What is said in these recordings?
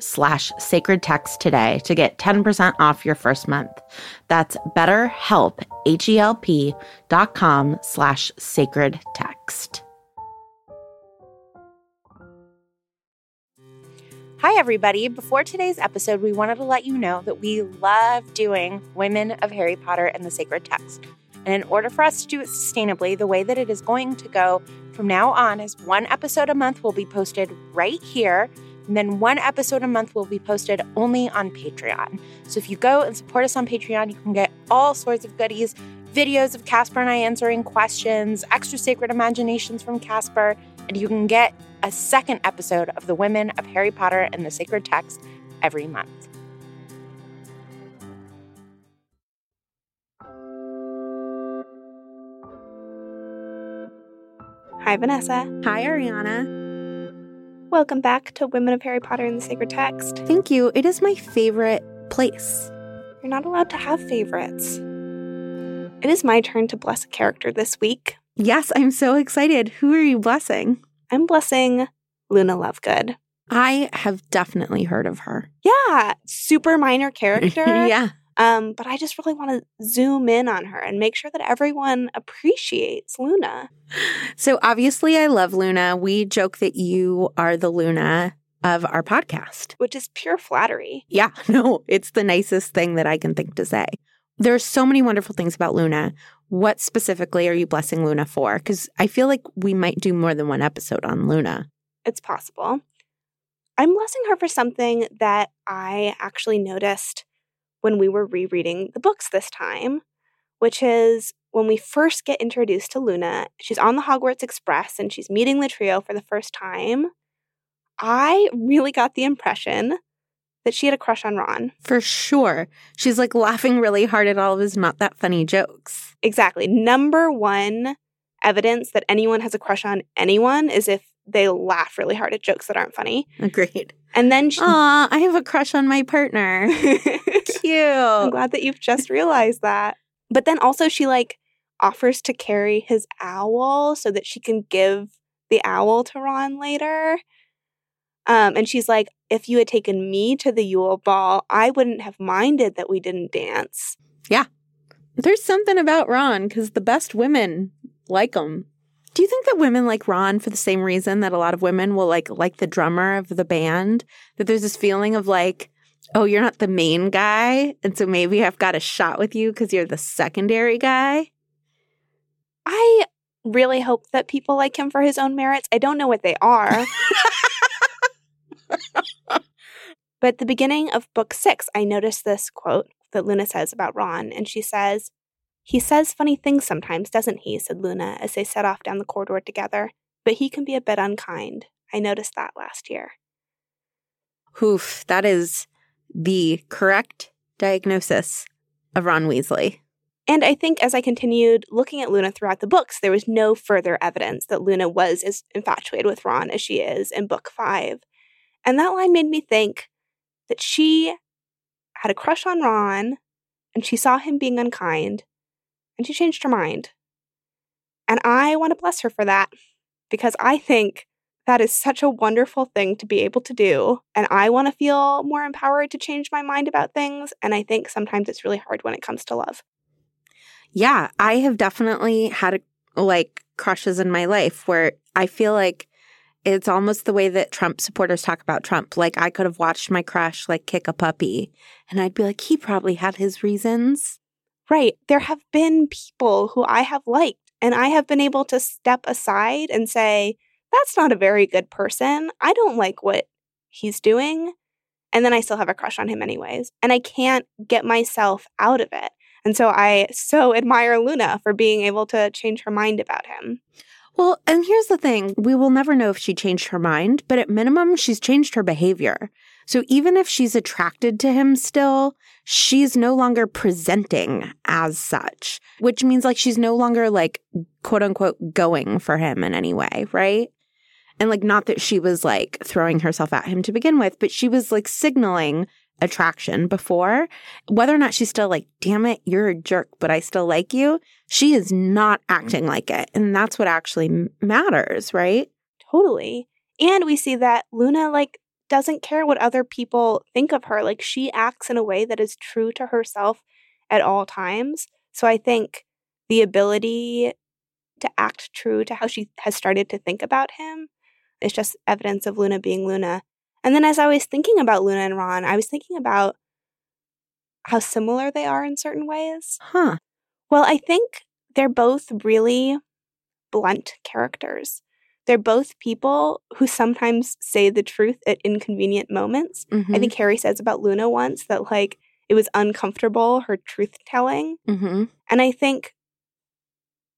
slash sacred text today to get 10% off your first month. That's betterhelp, H-E-L-P dot com slash sacred text. Hi, everybody. Before today's episode, we wanted to let you know that we love doing Women of Harry Potter and the Sacred Text. And in order for us to do it sustainably, the way that it is going to go from now on is one episode a month will be posted right here. And then one episode a month will be posted only on Patreon. So if you go and support us on Patreon, you can get all sorts of goodies videos of Casper and I answering questions, extra sacred imaginations from Casper, and you can get a second episode of the Women of Harry Potter and the Sacred Text every month. Hi, Vanessa. Hi, Ariana. Welcome back to Women of Harry Potter and the Sacred Text. Thank you. It is my favorite place. You're not allowed to have favorites. It is my turn to bless a character this week. Yes, I'm so excited. Who are you blessing? I'm blessing Luna Lovegood. I have definitely heard of her. Yeah, super minor character. yeah. Um, but I just really want to zoom in on her and make sure that everyone appreciates Luna. So obviously, I love Luna. We joke that you are the Luna of our podcast, which is pure flattery. Yeah, no, it's the nicest thing that I can think to say. There are so many wonderful things about Luna. What specifically are you blessing Luna for? Because I feel like we might do more than one episode on Luna. It's possible. I'm blessing her for something that I actually noticed when we were rereading the books this time, which is when we first get introduced to Luna, she's on the Hogwarts Express and she's meeting the trio for the first time. I really got the impression that she had a crush on Ron. For sure. She's like laughing really hard at all of his not that funny jokes. Exactly. Number one evidence that anyone has a crush on anyone is if they laugh really hard at jokes that aren't funny. Agreed. And then she, Aw, I have a crush on my partner. Cute. I'm glad that you've just realized that. But then also she like offers to carry his owl so that she can give the owl to Ron later. Um, and she's like, if you had taken me to the Yule Ball, I wouldn't have minded that we didn't dance. Yeah. There's something about Ron because the best women like him. Do you think that women like Ron for the same reason that a lot of women will like like the drummer of the band? That there's this feeling of like, oh, you're not the main guy, and so maybe I've got a shot with you because you're the secondary guy. I really hope that people like him for his own merits. I don't know what they are. but at the beginning of book six, I noticed this quote that Luna says about Ron, and she says, He says funny things sometimes, doesn't he? said Luna as they set off down the corridor together. But he can be a bit unkind. I noticed that last year. Oof, that is the correct diagnosis of Ron Weasley. And I think as I continued looking at Luna throughout the books, there was no further evidence that Luna was as infatuated with Ron as she is in book five. And that line made me think that she had a crush on Ron and she saw him being unkind and she changed her mind. And I want to bless her for that because I think that is such a wonderful thing to be able to do. And I want to feel more empowered to change my mind about things. And I think sometimes it's really hard when it comes to love. Yeah, I have definitely had like crushes in my life where I feel like it's almost the way that Trump supporters talk about Trump. Like I could have watched my crush like kick a puppy and I'd be like, he probably had his reasons. Right. There have been people who I have liked and I have been able to step aside and say, that's not a very good person. I don't like what he's doing. And then I still have a crush on him, anyways. And I can't get myself out of it. And so I so admire Luna for being able to change her mind about him. Well, and here's the thing we will never know if she changed her mind, but at minimum, she's changed her behavior. So even if she's attracted to him still, she's no longer presenting as such, which means like she's no longer like quote unquote going for him in any way, right? And like, not that she was like throwing herself at him to begin with, but she was like signaling attraction before. Whether or not she's still like, damn it, you're a jerk, but I still like you, she is not acting mm-hmm. like it. And that's what actually matters, right? Totally. And we see that Luna, like, doesn't care what other people think of her. Like, she acts in a way that is true to herself at all times. So I think the ability to act true to how she has started to think about him is just evidence of Luna being Luna. And then as I was thinking about Luna and Ron, I was thinking about how similar they are in certain ways. Huh. Well, I think they're both really blunt characters. They're both people who sometimes say the truth at inconvenient moments. Mm-hmm. I think Harry says about Luna once that, like, it was uncomfortable, her truth telling. Mm-hmm. And I think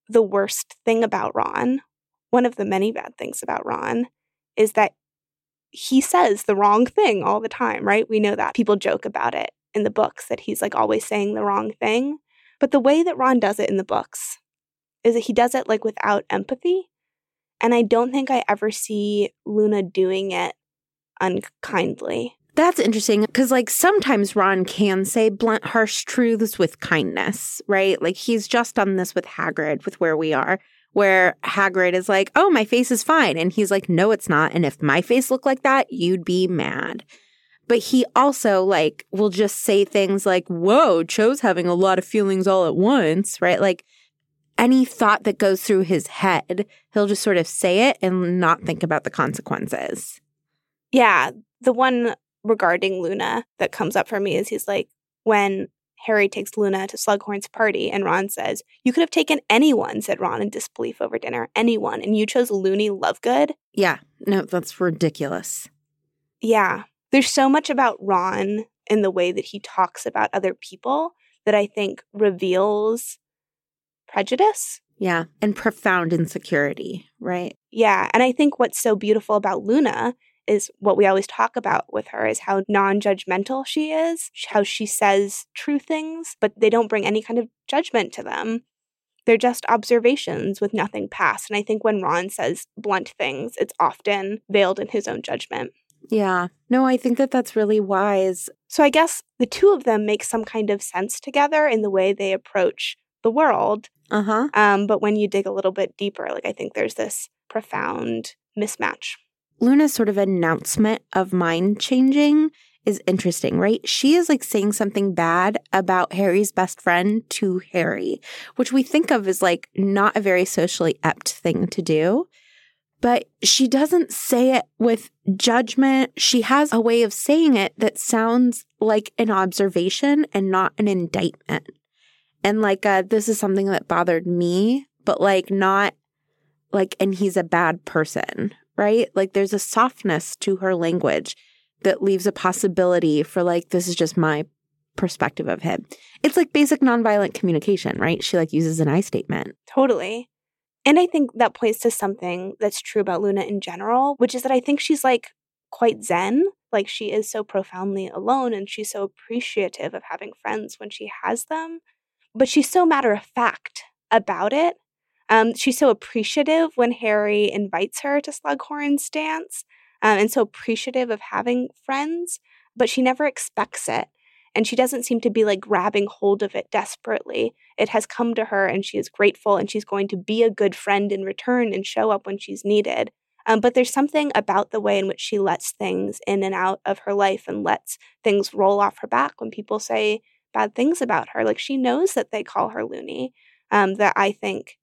the worst thing about Ron, one of the many bad things about Ron, is that he says the wrong thing all the time, right? We know that. People joke about it in the books that he's like always saying the wrong thing. But the way that Ron does it in the books is that he does it like without empathy. And I don't think I ever see Luna doing it unkindly. That's interesting because, like, sometimes Ron can say blunt, harsh truths with kindness, right? Like, he's just done this with Hagrid, with where we are, where Hagrid is like, oh, my face is fine. And he's like, no, it's not. And if my face looked like that, you'd be mad. But he also, like, will just say things like, whoa, Cho's having a lot of feelings all at once, right? Like, any thought that goes through his head, he'll just sort of say it and not think about the consequences. Yeah. The one regarding Luna that comes up for me is he's like, when Harry takes Luna to Slughorn's party, and Ron says, You could have taken anyone, said Ron in disbelief over dinner. Anyone. And you chose Loony Lovegood? Yeah. No, that's ridiculous. Yeah. There's so much about Ron and the way that he talks about other people that I think reveals prejudice. Yeah. And profound insecurity, right? Yeah. And I think what's so beautiful about Luna is what we always talk about with her is how non-judgmental she is, how she says true things, but they don't bring any kind of judgment to them. They're just observations with nothing past. And I think when Ron says blunt things, it's often veiled in his own judgment. Yeah. No, I think that that's really wise. So I guess the two of them make some kind of sense together in the way they approach the world. Uh huh. Um, but when you dig a little bit deeper, like I think there's this profound mismatch. Luna's sort of announcement of mind changing is interesting, right? She is like saying something bad about Harry's best friend to Harry, which we think of as like not a very socially apt thing to do. But she doesn't say it with judgment. She has a way of saying it that sounds like an observation and not an indictment. And like, uh, this is something that bothered me, but like not like, and he's a bad person, right? Like there's a softness to her language that leaves a possibility for like, this is just my perspective of him. It's like basic nonviolent communication, right? She like uses an I statement. Totally. And I think that points to something that's true about Luna in general, which is that I think she's like quite zen. Like she is so profoundly alone and she's so appreciative of having friends when she has them. But she's so matter of fact about it. Um, she's so appreciative when Harry invites her to Slughorn's dance um, and so appreciative of having friends, but she never expects it. And she doesn't seem to be like grabbing hold of it desperately. It has come to her and she is grateful and she's going to be a good friend in return and show up when she's needed. Um, but there's something about the way in which she lets things in and out of her life and lets things roll off her back when people say bad things about her. Like she knows that they call her loony, um, that I think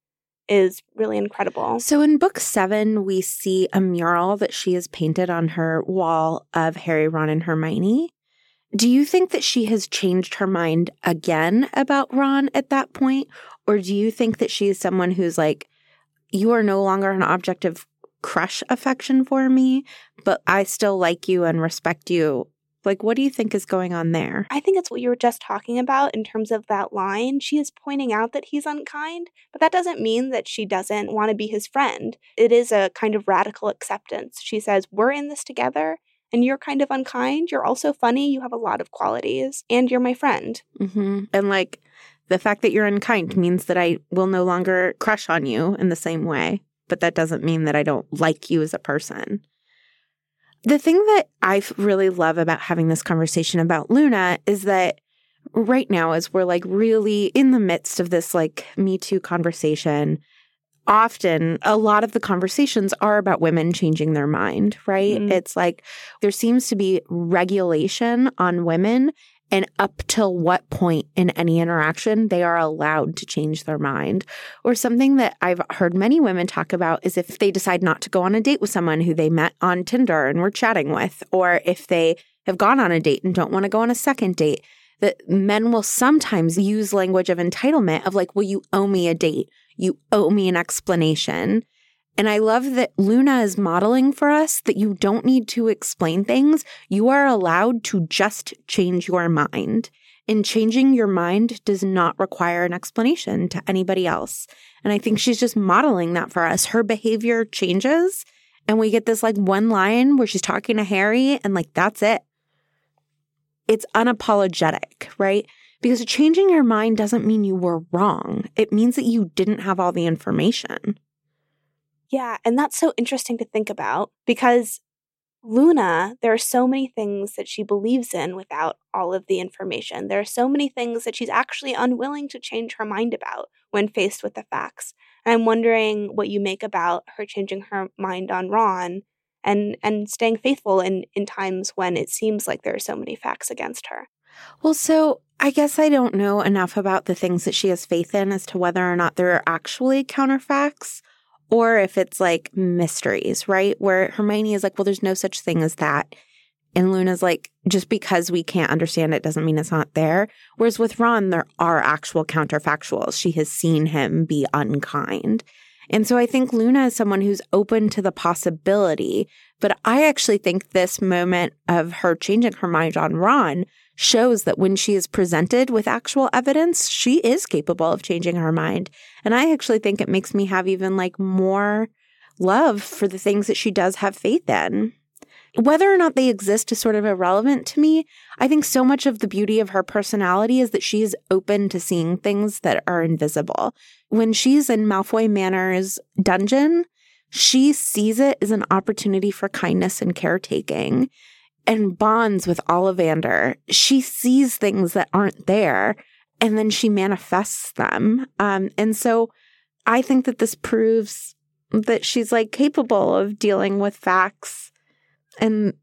is really incredible. So in book seven, we see a mural that she has painted on her wall of Harry, Ron, and Hermione. Do you think that she has changed her mind again about Ron at that point? Or do you think that she is someone who's like, you are no longer an object of crush affection for me, but I still like you and respect you like, what do you think is going on there? I think it's what you were just talking about in terms of that line. She is pointing out that he's unkind, but that doesn't mean that she doesn't want to be his friend. It is a kind of radical acceptance. She says, We're in this together, and you're kind of unkind. You're also funny. You have a lot of qualities, and you're my friend. Mm-hmm. And like, the fact that you're unkind means that I will no longer crush on you in the same way, but that doesn't mean that I don't like you as a person. The thing that I really love about having this conversation about Luna is that right now, as we're like really in the midst of this like Me Too conversation, often a lot of the conversations are about women changing their mind, right? Mm-hmm. It's like there seems to be regulation on women and up till what point in any interaction they are allowed to change their mind. Or something that I've heard many women talk about is if they decide not to go on a date with someone who they met on Tinder and were chatting with, or if they have gone on a date and don't want to go on a second date, that men will sometimes use language of entitlement of like, well, you owe me a date. You owe me an explanation. And I love that Luna is modeling for us that you don't need to explain things. You are allowed to just change your mind. And changing your mind does not require an explanation to anybody else. And I think she's just modeling that for us. Her behavior changes, and we get this like one line where she's talking to Harry, and like that's it. It's unapologetic, right? Because changing your mind doesn't mean you were wrong, it means that you didn't have all the information. Yeah, and that's so interesting to think about because Luna, there are so many things that she believes in without all of the information. There are so many things that she's actually unwilling to change her mind about when faced with the facts. And I'm wondering what you make about her changing her mind on Ron and and staying faithful in in times when it seems like there are so many facts against her. Well, so I guess I don't know enough about the things that she has faith in as to whether or not there are actually counterfacts or if it's like mysteries, right? Where Hermione is like, well, there's no such thing as that. And Luna's like, just because we can't understand it doesn't mean it's not there. Whereas with Ron, there are actual counterfactuals. She has seen him be unkind. And so I think Luna is someone who's open to the possibility. But I actually think this moment of her changing her mind on Ron shows that when she is presented with actual evidence, she is capable of changing her mind. And I actually think it makes me have even like more love for the things that she does have faith in. Whether or not they exist is sort of irrelevant to me. I think so much of the beauty of her personality is that she is open to seeing things that are invisible. When she's in Malfoy Manor's dungeon, she sees it as an opportunity for kindness and caretaking and bonds with Ollivander. She sees things that aren't there and then she manifests them. Um, and so I think that this proves that she's like capable of dealing with facts and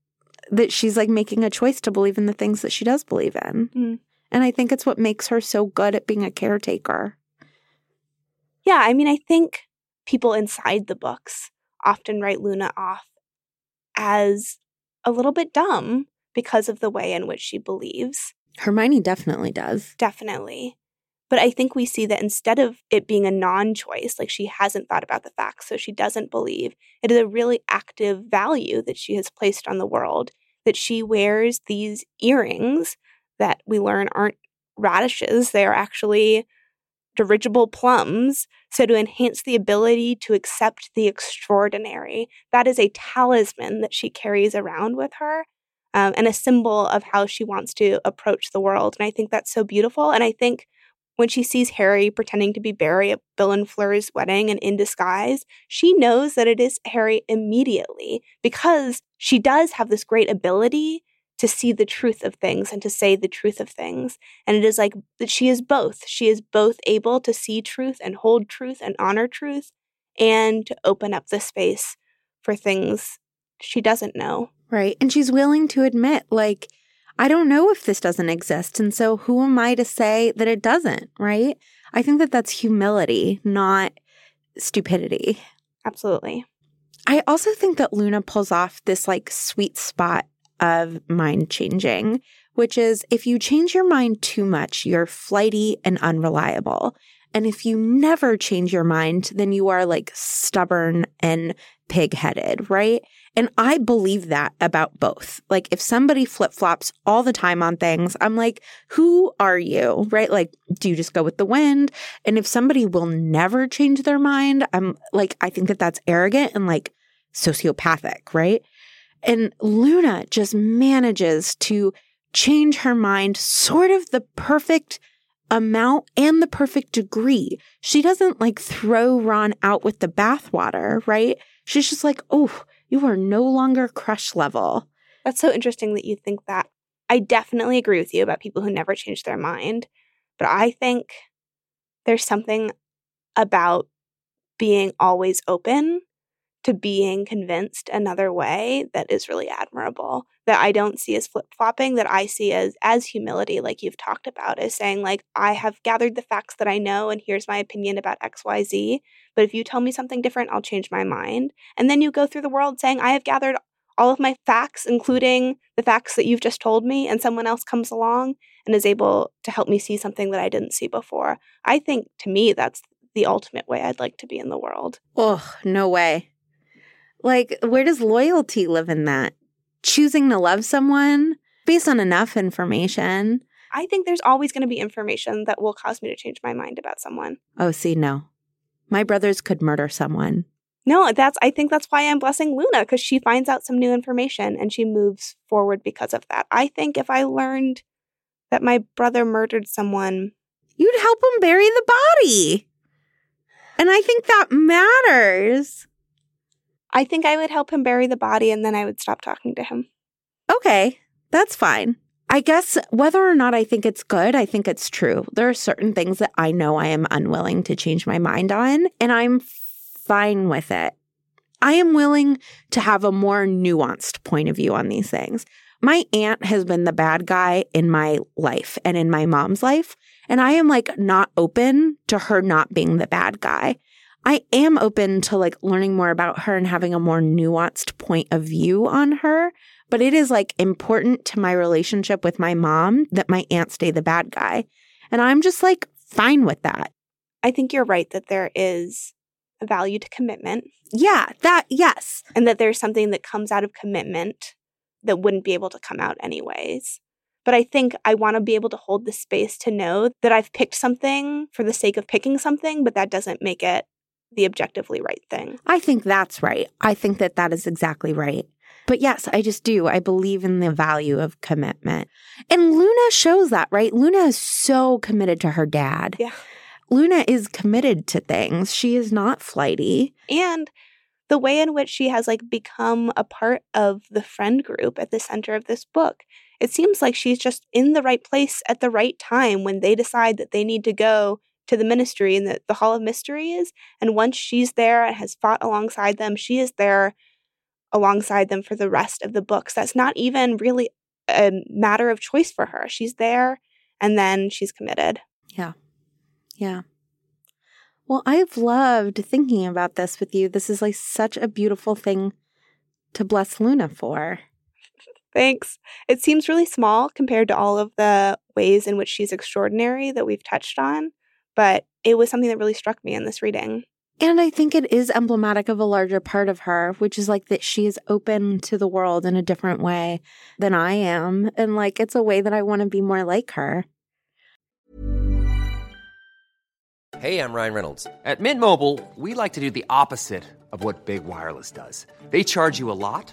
that she's like making a choice to believe in the things that she does believe in. Mm. And I think it's what makes her so good at being a caretaker. Yeah, I mean, I think people inside the books often write Luna off as a little bit dumb because of the way in which she believes. Hermione definitely does. Definitely. But I think we see that instead of it being a non choice, like she hasn't thought about the facts, so she doesn't believe, it is a really active value that she has placed on the world. That she wears these earrings that we learn aren't radishes, they are actually dirigible plums. So, to enhance the ability to accept the extraordinary, that is a talisman that she carries around with her um, and a symbol of how she wants to approach the world. And I think that's so beautiful. And I think when she sees Harry pretending to be Barry at Bill and Fleur's wedding and in disguise, she knows that it is Harry immediately because she does have this great ability to see the truth of things and to say the truth of things. And it is like that she is both. She is both able to see truth and hold truth and honor truth and to open up the space for things she doesn't know. Right. And she's willing to admit, like, I don't know if this doesn't exist. And so who am I to say that it doesn't? Right. I think that that's humility, not stupidity. Absolutely. I also think that Luna pulls off this like sweet spot of mind changing, which is if you change your mind too much, you're flighty and unreliable. And if you never change your mind, then you are like stubborn and pig headed, right? And I believe that about both. Like, if somebody flip flops all the time on things, I'm like, who are you, right? Like, do you just go with the wind? And if somebody will never change their mind, I'm like, I think that that's arrogant and like sociopathic, right? And Luna just manages to change her mind sort of the perfect amount and the perfect degree. She doesn't like throw Ron out with the bathwater, right? She's just like, oh, you are no longer crush level. That's so interesting that you think that. I definitely agree with you about people who never change their mind. But I think there's something about being always open to being convinced another way that is really admirable that i don't see as flip-flopping that i see as as humility like you've talked about is saying like i have gathered the facts that i know and here's my opinion about xyz but if you tell me something different i'll change my mind. And then you go through the world saying i have gathered all of my facts including the facts that you've just told me and someone else comes along and is able to help me see something that i didn't see before. I think to me that's the ultimate way i'd like to be in the world. Oh no way like, where does loyalty live in that? Choosing to love someone based on enough information. I think there's always going to be information that will cause me to change my mind about someone. Oh, see, no. My brothers could murder someone. No, that's I think that's why I'm blessing Luna because she finds out some new information and she moves forward because of that. I think if I learned that my brother murdered someone, you'd help him bury the body. And I think that matters. I think I would help him bury the body and then I would stop talking to him. Okay, that's fine. I guess whether or not I think it's good, I think it's true. There are certain things that I know I am unwilling to change my mind on, and I'm fine with it. I am willing to have a more nuanced point of view on these things. My aunt has been the bad guy in my life and in my mom's life, and I am like not open to her not being the bad guy. I am open to like learning more about her and having a more nuanced point of view on her. But it is like important to my relationship with my mom that my aunt stay the bad guy. And I'm just like fine with that. I think you're right that there is a value to commitment. Yeah, that, yes. And that there's something that comes out of commitment that wouldn't be able to come out anyways. But I think I want to be able to hold the space to know that I've picked something for the sake of picking something, but that doesn't make it the objectively right thing. I think that's right. I think that that is exactly right. But yes, I just do. I believe in the value of commitment. And Luna shows that, right? Luna is so committed to her dad. Yeah. Luna is committed to things. She is not flighty. And the way in which she has like become a part of the friend group at the center of this book. It seems like she's just in the right place at the right time when they decide that they need to go to the ministry and the, the Hall of Mystery is. And once she's there and has fought alongside them, she is there alongside them for the rest of the books. That's not even really a matter of choice for her. She's there and then she's committed. Yeah. Yeah. Well, I've loved thinking about this with you. This is like such a beautiful thing to bless Luna for. Thanks. It seems really small compared to all of the ways in which she's extraordinary that we've touched on but it was something that really struck me in this reading. And I think it is emblematic of a larger part of her, which is like that she is open to the world in a different way than I am. And like it's a way that I want to be more like her. Hey, I'm Ryan Reynolds. At Mint Mobile, we like to do the opposite of what Big Wireless does. They charge you a lot,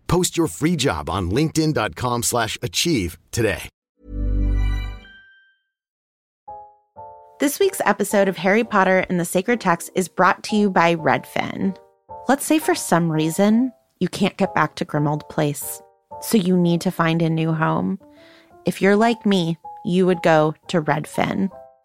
Post your free job on linkedin.com/achieve slash achieve today. This week's episode of Harry Potter and the Sacred Text is brought to you by Redfin. Let's say for some reason you can't get back to Grimmauld Place, so you need to find a new home. If you're like me, you would go to Redfin.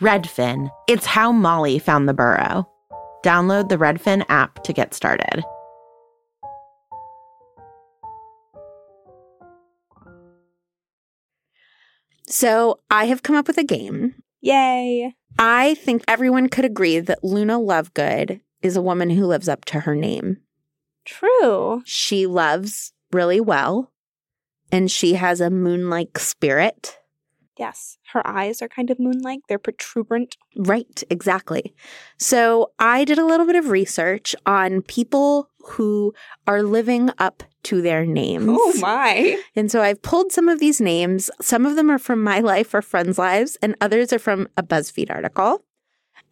Redfin. It's how Molly found the burrow. Download the Redfin app to get started. So I have come up with a game. Yay. I think everyone could agree that Luna Lovegood is a woman who lives up to her name. True. She loves really well, and she has a moon like spirit. Yes. Her eyes are kind of moon-like. They're protuberant. Right, exactly. So I did a little bit of research on people who are living up to their names. Oh my. And so I've pulled some of these names. Some of them are from my life or friends' lives, and others are from a BuzzFeed article.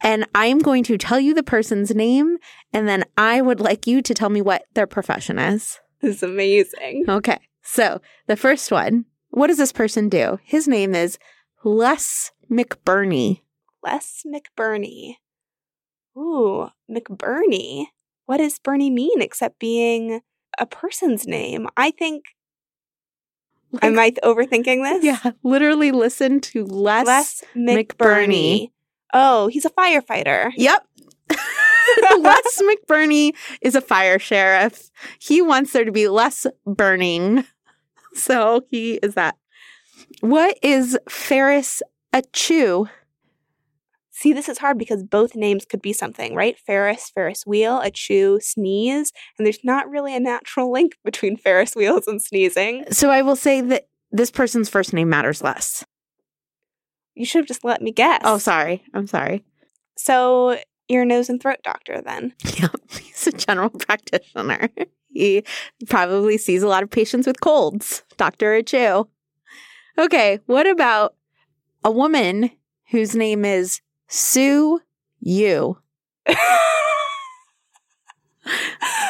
And I am going to tell you the person's name, and then I would like you to tell me what their profession is. This is amazing. Okay. So the first one, what does this person do? His name is Les McBurney. Les McBurney. Ooh, McBurney. What does Bernie mean except being a person's name? I think. Am I overthinking this? Yeah, literally listen to Les, Les McBurney. McBurney. Oh, he's a firefighter. Yep. Les McBurney is a fire sheriff. He wants there to be less burning. So he is that. What is Ferris Achu? See, this is hard because both names could be something, right? Ferris, Ferris wheel, a chew, sneeze, and there's not really a natural link between Ferris wheels and sneezing. So I will say that this person's first name matters less. You should have just let me guess. Oh, sorry. I'm sorry. So, ear, nose, and throat doctor then. Yeah, He's a general practitioner. He probably sees a lot of patients with colds. Dr. Achu. Okay. What about a woman whose name is Sue Yu?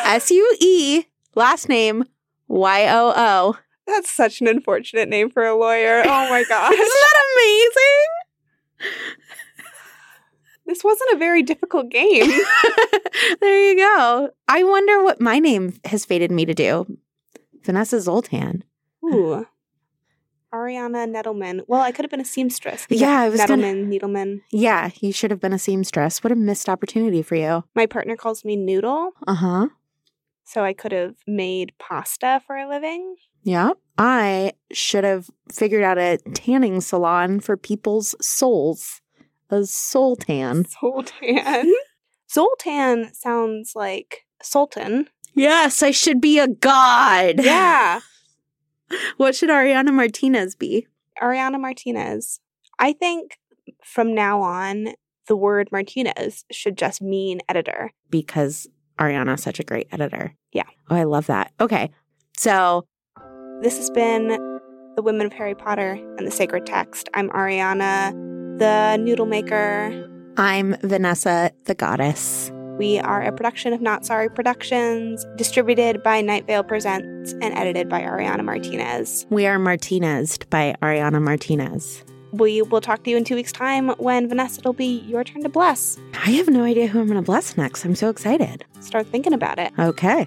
S U E, last name Y O O. That's such an unfortunate name for a lawyer. Oh my gosh. Isn't that amazing? This wasn't a very difficult game. there you go. I wonder what my name has fated me to do. Vanessa Zoltan. Ooh. Ariana Nedelman. Well, I could have been a seamstress. Yeah, I was Nedelman, gonna- Needleman. Yeah, you should have been a seamstress. What a missed opportunity for you. My partner calls me Noodle, Uh huh. so I could have made pasta for a living. Yeah. I should have figured out a tanning salon for people's souls. A Sultan. Sultan. Zoltan. Sounds like Sultan. Yes, I should be a god. Yeah. what should Ariana Martinez be? Ariana Martinez. I think from now on, the word Martinez should just mean editor. Because Ariana's such a great editor. Yeah. Oh, I love that. Okay. So this has been The Women of Harry Potter and the Sacred Text. I'm Ariana, the noodle maker. I'm Vanessa, the goddess. We are a production of Not Sorry Productions, distributed by Night Vale Presents and edited by Ariana Martinez. We are Martinezed by Ariana Martinez. We will talk to you in two weeks' time when Vanessa, it'll be your turn to bless. I have no idea who I'm going to bless next. I'm so excited. Start thinking about it. Okay.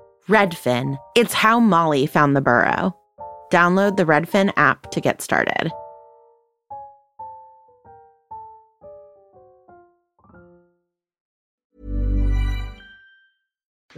Redfin. It's how Molly found the burrow. Download the Redfin app to get started.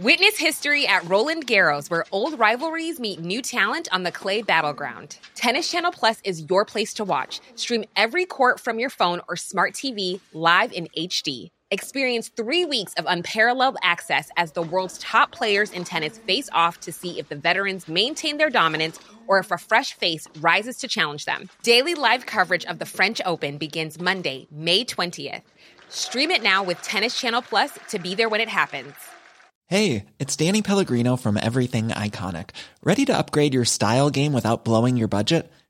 Witness history at Roland Garros, where old rivalries meet new talent on the clay battleground. Tennis Channel Plus is your place to watch. Stream every court from your phone or smart TV live in HD. Experience three weeks of unparalleled access as the world's top players in tennis face off to see if the veterans maintain their dominance or if a fresh face rises to challenge them. Daily live coverage of the French Open begins Monday, May 20th. Stream it now with Tennis Channel Plus to be there when it happens. Hey, it's Danny Pellegrino from Everything Iconic. Ready to upgrade your style game without blowing your budget?